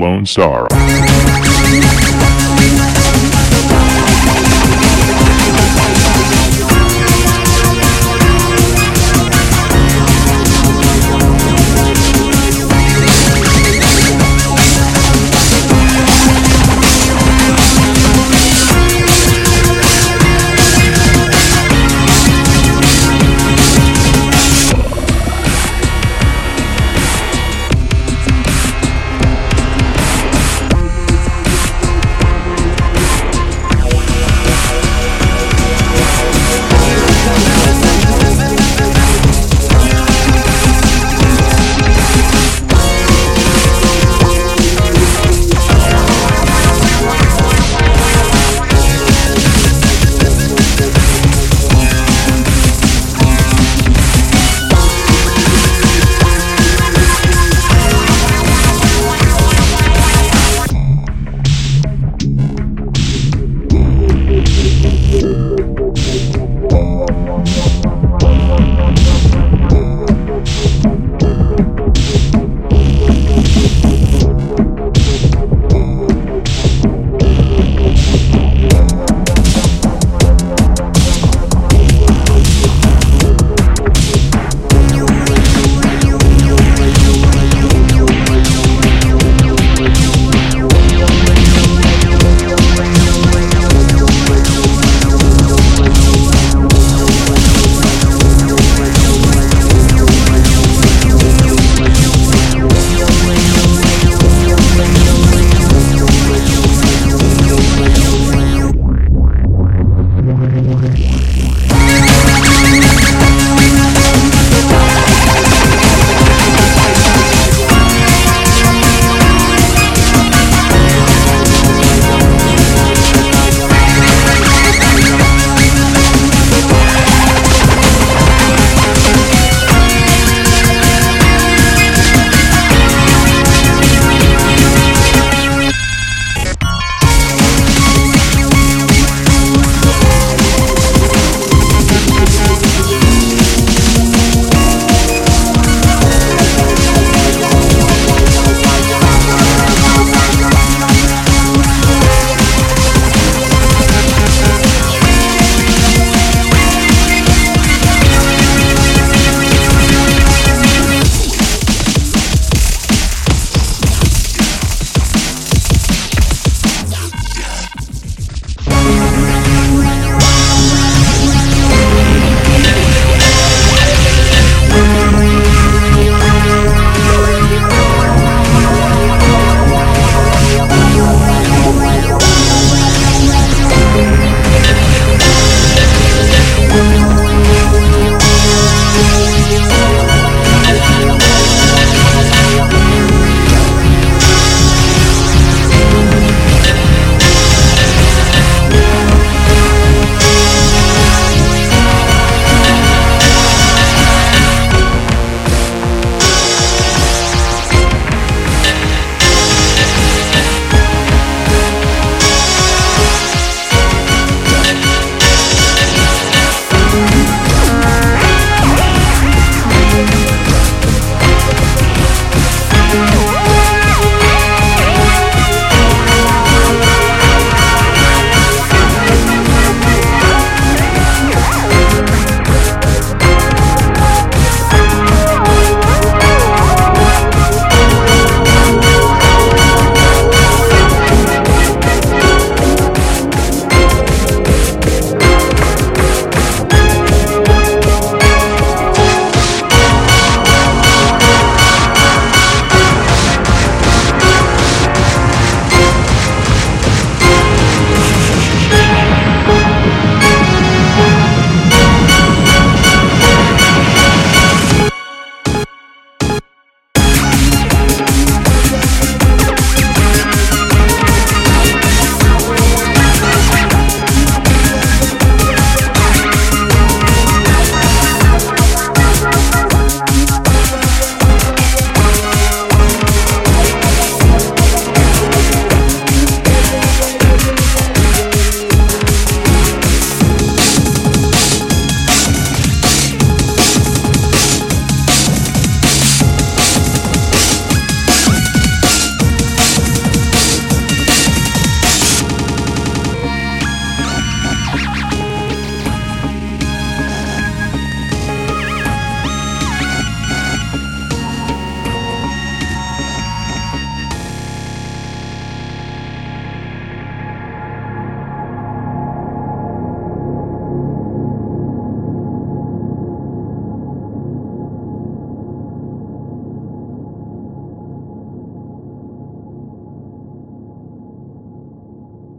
Lone Star.